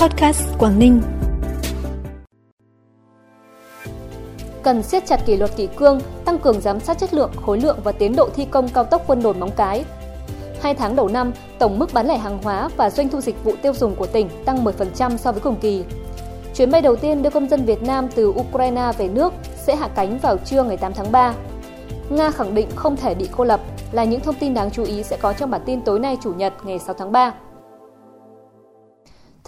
Podcast Quảng Ninh. Cần siết chặt kỷ luật kỷ cương, tăng cường giám sát chất lượng, khối lượng và tiến độ thi công cao tốc Vân Đồn Móng Cái. Hai tháng đầu năm, tổng mức bán lẻ hàng hóa và doanh thu dịch vụ tiêu dùng của tỉnh tăng 10% so với cùng kỳ. Chuyến bay đầu tiên đưa công dân Việt Nam từ Ukraine về nước sẽ hạ cánh vào trưa ngày 8 tháng 3. Nga khẳng định không thể bị cô lập là những thông tin đáng chú ý sẽ có trong bản tin tối nay Chủ nhật ngày 6 tháng 3.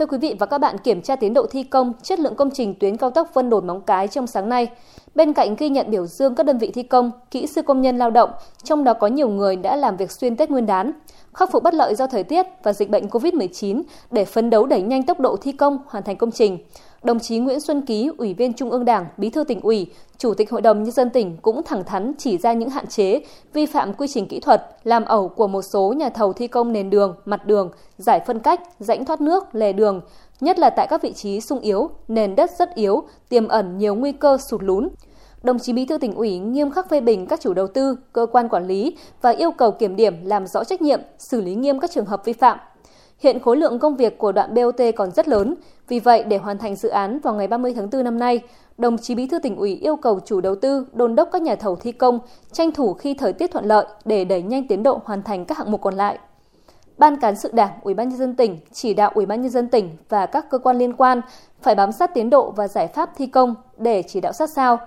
Thưa quý vị và các bạn, kiểm tra tiến độ thi công, chất lượng công trình tuyến cao tốc Vân Đồn Móng Cái trong sáng nay. Bên cạnh ghi nhận biểu dương các đơn vị thi công, kỹ sư công nhân lao động, trong đó có nhiều người đã làm việc xuyên Tết Nguyên đán, khắc phục bất lợi do thời tiết và dịch bệnh COVID-19 để phấn đấu đẩy nhanh tốc độ thi công, hoàn thành công trình đồng chí Nguyễn Xuân Ký, Ủy viên Trung ương Đảng, Bí thư tỉnh ủy, Chủ tịch Hội đồng Nhân dân tỉnh cũng thẳng thắn chỉ ra những hạn chế, vi phạm quy trình kỹ thuật, làm ẩu của một số nhà thầu thi công nền đường, mặt đường, giải phân cách, rãnh thoát nước, lề đường, nhất là tại các vị trí sung yếu, nền đất rất yếu, tiềm ẩn nhiều nguy cơ sụt lún. Đồng chí Bí thư tỉnh ủy nghiêm khắc phê bình các chủ đầu tư, cơ quan quản lý và yêu cầu kiểm điểm làm rõ trách nhiệm, xử lý nghiêm các trường hợp vi phạm. Hiện khối lượng công việc của đoạn BOT còn rất lớn, vì vậy để hoàn thành dự án vào ngày 30 tháng 4 năm nay, đồng chí Bí thư tỉnh ủy yêu cầu chủ đầu tư đôn đốc các nhà thầu thi công tranh thủ khi thời tiết thuận lợi để đẩy nhanh tiến độ hoàn thành các hạng mục còn lại. Ban cán sự Đảng, Ủy ban nhân dân tỉnh chỉ đạo Ủy ban nhân dân tỉnh và các cơ quan liên quan phải bám sát tiến độ và giải pháp thi công để chỉ đạo sát sao.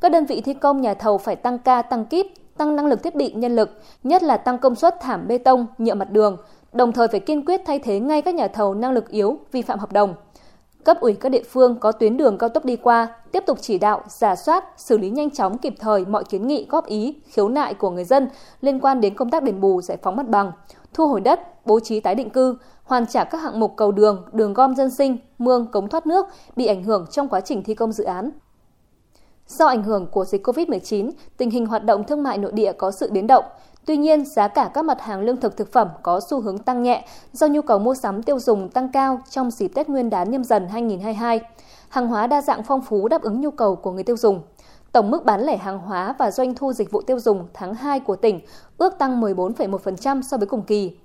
Các đơn vị thi công nhà thầu phải tăng ca, tăng kíp, tăng năng lực thiết bị, nhân lực, nhất là tăng công suất thảm bê tông, nhựa mặt đường, đồng thời phải kiên quyết thay thế ngay các nhà thầu năng lực yếu vi phạm hợp đồng. Cấp ủy các địa phương có tuyến đường cao tốc đi qua tiếp tục chỉ đạo, giả soát, xử lý nhanh chóng kịp thời mọi kiến nghị góp ý, khiếu nại của người dân liên quan đến công tác đền bù giải phóng mặt bằng, thu hồi đất, bố trí tái định cư, hoàn trả các hạng mục cầu đường, đường gom dân sinh, mương, cống thoát nước bị ảnh hưởng trong quá trình thi công dự án. Do ảnh hưởng của dịch COVID-19, tình hình hoạt động thương mại nội địa có sự biến động. Tuy nhiên, giá cả các mặt hàng lương thực thực phẩm có xu hướng tăng nhẹ do nhu cầu mua sắm tiêu dùng tăng cao trong dịp Tết Nguyên đán nhâm dần 2022. Hàng hóa đa dạng phong phú đáp ứng nhu cầu của người tiêu dùng. Tổng mức bán lẻ hàng hóa và doanh thu dịch vụ tiêu dùng tháng 2 của tỉnh ước tăng 14,1% so với cùng kỳ.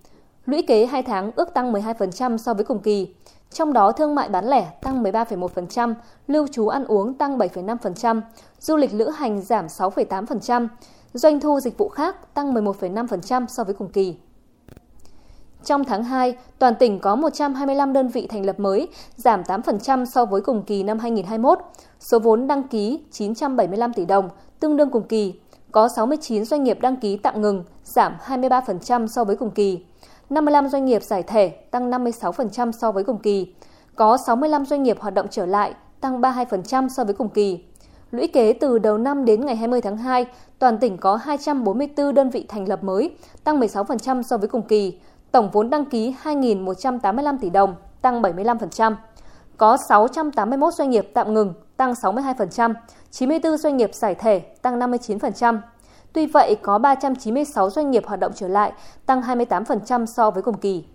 Lũy kế 2 tháng ước tăng 12% so với cùng kỳ. Trong đó thương mại bán lẻ tăng 13,1%, lưu trú ăn uống tăng 7,5%, du lịch lữ hành giảm 6,8%, doanh thu dịch vụ khác tăng 11,5% so với cùng kỳ. Trong tháng 2, toàn tỉnh có 125 đơn vị thành lập mới, giảm 8% so với cùng kỳ năm 2021. Số vốn đăng ký 975 tỷ đồng, tương đương cùng kỳ. Có 69 doanh nghiệp đăng ký tạm ngừng, giảm 23% so với cùng kỳ. 55 doanh nghiệp giải thể, tăng 56% so với cùng kỳ. Có 65 doanh nghiệp hoạt động trở lại, tăng 32% so với cùng kỳ. Lũy kế từ đầu năm đến ngày 20 tháng 2, toàn tỉnh có 244 đơn vị thành lập mới, tăng 16% so với cùng kỳ. Tổng vốn đăng ký 2.185 tỷ đồng, tăng 75%. Có 681 doanh nghiệp tạm ngừng, tăng 62%, 94 doanh nghiệp giải thể, tăng 59%. Tuy vậy, có 396 doanh nghiệp hoạt động trở lại, tăng 28% so với cùng kỳ.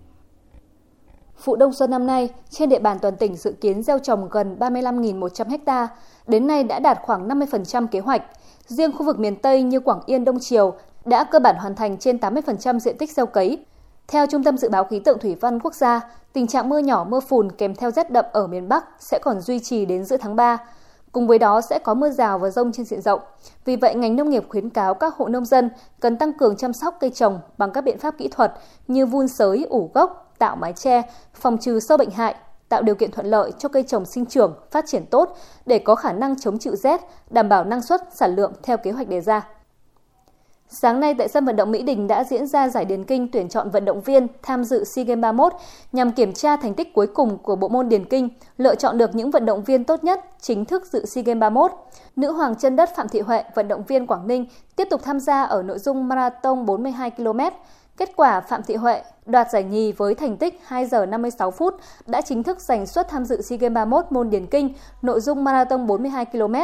Vụ đông xuân năm nay, trên địa bàn toàn tỉnh dự kiến gieo trồng gần 35.100 ha, đến nay đã đạt khoảng 50% kế hoạch. Riêng khu vực miền Tây như Quảng Yên, Đông Triều đã cơ bản hoàn thành trên 80% diện tích gieo cấy. Theo Trung tâm Dự báo Khí tượng Thủy văn Quốc gia, tình trạng mưa nhỏ mưa phùn kèm theo rét đậm ở miền Bắc sẽ còn duy trì đến giữa tháng 3. Cùng với đó sẽ có mưa rào và rông trên diện rộng. Vì vậy, ngành nông nghiệp khuyến cáo các hộ nông dân cần tăng cường chăm sóc cây trồng bằng các biện pháp kỹ thuật như vun sới, ủ gốc, tạo mái che, phòng trừ sâu bệnh hại, tạo điều kiện thuận lợi cho cây trồng sinh trưởng, phát triển tốt để có khả năng chống chịu rét, đảm bảo năng suất, sản lượng theo kế hoạch đề ra. Sáng nay tại sân vận động Mỹ Đình đã diễn ra giải điền kinh tuyển chọn vận động viên tham dự SEA Games 31 nhằm kiểm tra thành tích cuối cùng của bộ môn điền kinh, lựa chọn được những vận động viên tốt nhất chính thức dự SEA Games 31. Nữ hoàng chân đất Phạm Thị Huệ, vận động viên Quảng Ninh, tiếp tục tham gia ở nội dung marathon 42 km. Kết quả Phạm Thị Huệ đoạt giải nhì với thành tích 2 giờ 56 phút đã chính thức giành suất tham dự SEA Games 31 môn điền kinh, nội dung marathon 42 km.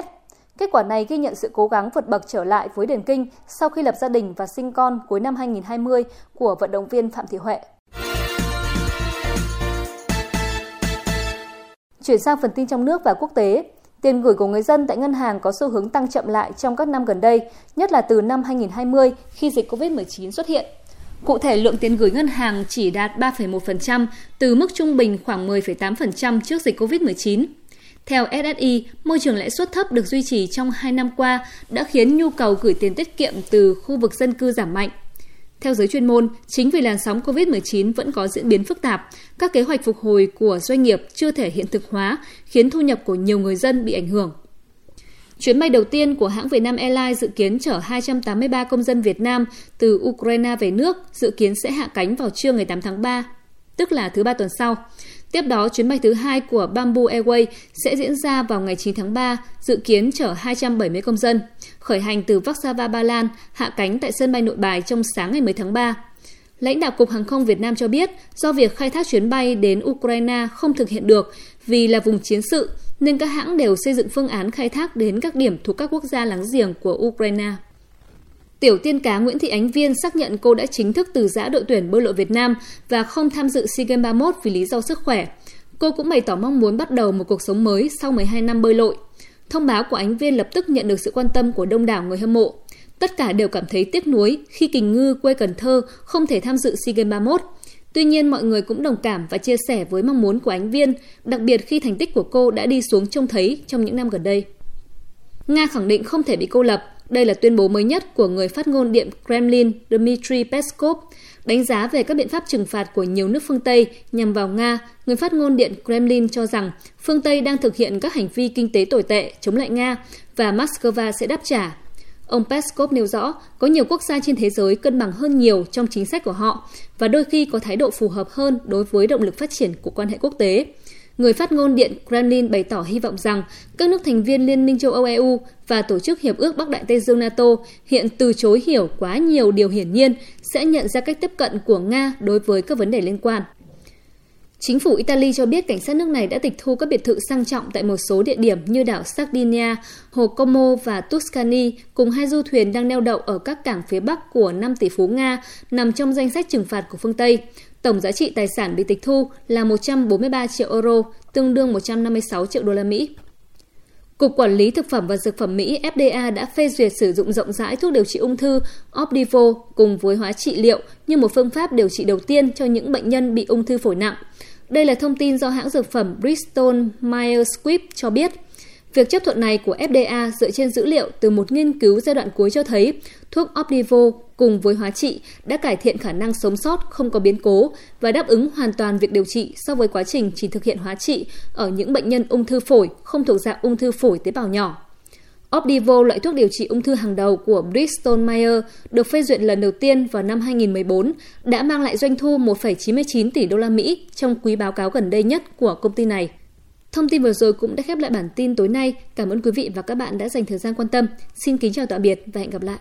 Kết quả này ghi nhận sự cố gắng vượt bậc trở lại với điền kinh sau khi lập gia đình và sinh con cuối năm 2020 của vận động viên Phạm Thị Huệ. Chuyển sang phần tin trong nước và quốc tế, tiền gửi của người dân tại ngân hàng có xu hướng tăng chậm lại trong các năm gần đây, nhất là từ năm 2020 khi dịch COVID-19 xuất hiện. Cụ thể, lượng tiền gửi ngân hàng chỉ đạt 3,1% từ mức trung bình khoảng 10,8% trước dịch COVID-19. Theo SSI, môi trường lãi suất thấp được duy trì trong 2 năm qua đã khiến nhu cầu gửi tiền tiết kiệm từ khu vực dân cư giảm mạnh. Theo giới chuyên môn, chính vì làn sóng COVID-19 vẫn có diễn biến phức tạp, các kế hoạch phục hồi của doanh nghiệp chưa thể hiện thực hóa, khiến thu nhập của nhiều người dân bị ảnh hưởng. Chuyến bay đầu tiên của hãng Vietnam Airlines dự kiến chở 283 công dân Việt Nam từ Ukraine về nước, dự kiến sẽ hạ cánh vào trưa ngày 8 tháng 3, tức là thứ ba tuần sau. Tiếp đó, chuyến bay thứ hai của Bamboo Airways sẽ diễn ra vào ngày 9 tháng 3, dự kiến chở 270 công dân, khởi hành từ Warsaw, Ba Lan, hạ cánh tại sân bay nội bài trong sáng ngày 10 tháng 3. Lãnh đạo Cục Hàng không Việt Nam cho biết, do việc khai thác chuyến bay đến Ukraine không thực hiện được vì là vùng chiến sự, nên các hãng đều xây dựng phương án khai thác đến các điểm thuộc các quốc gia láng giềng của Ukraine. Tiểu tiên cá Nguyễn Thị Ánh Viên xác nhận cô đã chính thức từ giã đội tuyển bơi lội Việt Nam và không tham dự SEA Games 31 vì lý do sức khỏe. Cô cũng bày tỏ mong muốn bắt đầu một cuộc sống mới sau 12 năm bơi lội. Thông báo của Ánh Viên lập tức nhận được sự quan tâm của đông đảo người hâm mộ. Tất cả đều cảm thấy tiếc nuối khi Kình Ngư quê Cần Thơ không thể tham dự SEA Games 31. Tuy nhiên, mọi người cũng đồng cảm và chia sẻ với mong muốn của Ánh Viên, đặc biệt khi thành tích của cô đã đi xuống trông thấy trong những năm gần đây. Nga khẳng định không thể bị cô lập. Đây là tuyên bố mới nhất của người phát ngôn Điện Kremlin Dmitry Peskov. Đánh giá về các biện pháp trừng phạt của nhiều nước phương Tây nhằm vào Nga, người phát ngôn Điện Kremlin cho rằng phương Tây đang thực hiện các hành vi kinh tế tồi tệ chống lại Nga và Moscow sẽ đáp trả Ông Peskov nêu rõ, có nhiều quốc gia trên thế giới cân bằng hơn nhiều trong chính sách của họ và đôi khi có thái độ phù hợp hơn đối với động lực phát triển của quan hệ quốc tế. Người phát ngôn Điện Kremlin bày tỏ hy vọng rằng các nước thành viên Liên minh châu Âu EU và Tổ chức Hiệp ước Bắc Đại Tây Dương NATO hiện từ chối hiểu quá nhiều điều hiển nhiên sẽ nhận ra cách tiếp cận của Nga đối với các vấn đề liên quan. Chính phủ Italy cho biết cảnh sát nước này đã tịch thu các biệt thự sang trọng tại một số địa điểm như đảo Sardinia, hồ Como và Tuscany cùng hai du thuyền đang neo đậu ở các cảng phía bắc của 5 tỷ phú Nga nằm trong danh sách trừng phạt của phương Tây. Tổng giá trị tài sản bị tịch thu là 143 triệu euro, tương đương 156 triệu đô la Mỹ. Cục Quản lý Thực phẩm và Dược phẩm Mỹ FDA đã phê duyệt sử dụng rộng rãi thuốc điều trị ung thư Opdivo cùng với hóa trị liệu như một phương pháp điều trị đầu tiên cho những bệnh nhân bị ung thư phổi nặng. Đây là thông tin do hãng dược phẩm Bristol Myers Squibb cho biết. Việc chấp thuận này của FDA dựa trên dữ liệu từ một nghiên cứu giai đoạn cuối cho thấy thuốc Opdivo cùng với hóa trị đã cải thiện khả năng sống sót không có biến cố và đáp ứng hoàn toàn việc điều trị so với quá trình chỉ thực hiện hóa trị ở những bệnh nhân ung thư phổi không thuộc dạng ung thư phổi tế bào nhỏ. Opdivo, loại thuốc điều trị ung thư hàng đầu của Bristol Myers, được phê duyệt lần đầu tiên vào năm 2014, đã mang lại doanh thu 1,99 tỷ đô la Mỹ trong quý báo cáo gần đây nhất của công ty này. Thông tin vừa rồi cũng đã khép lại bản tin tối nay. Cảm ơn quý vị và các bạn đã dành thời gian quan tâm. Xin kính chào tạm biệt và hẹn gặp lại.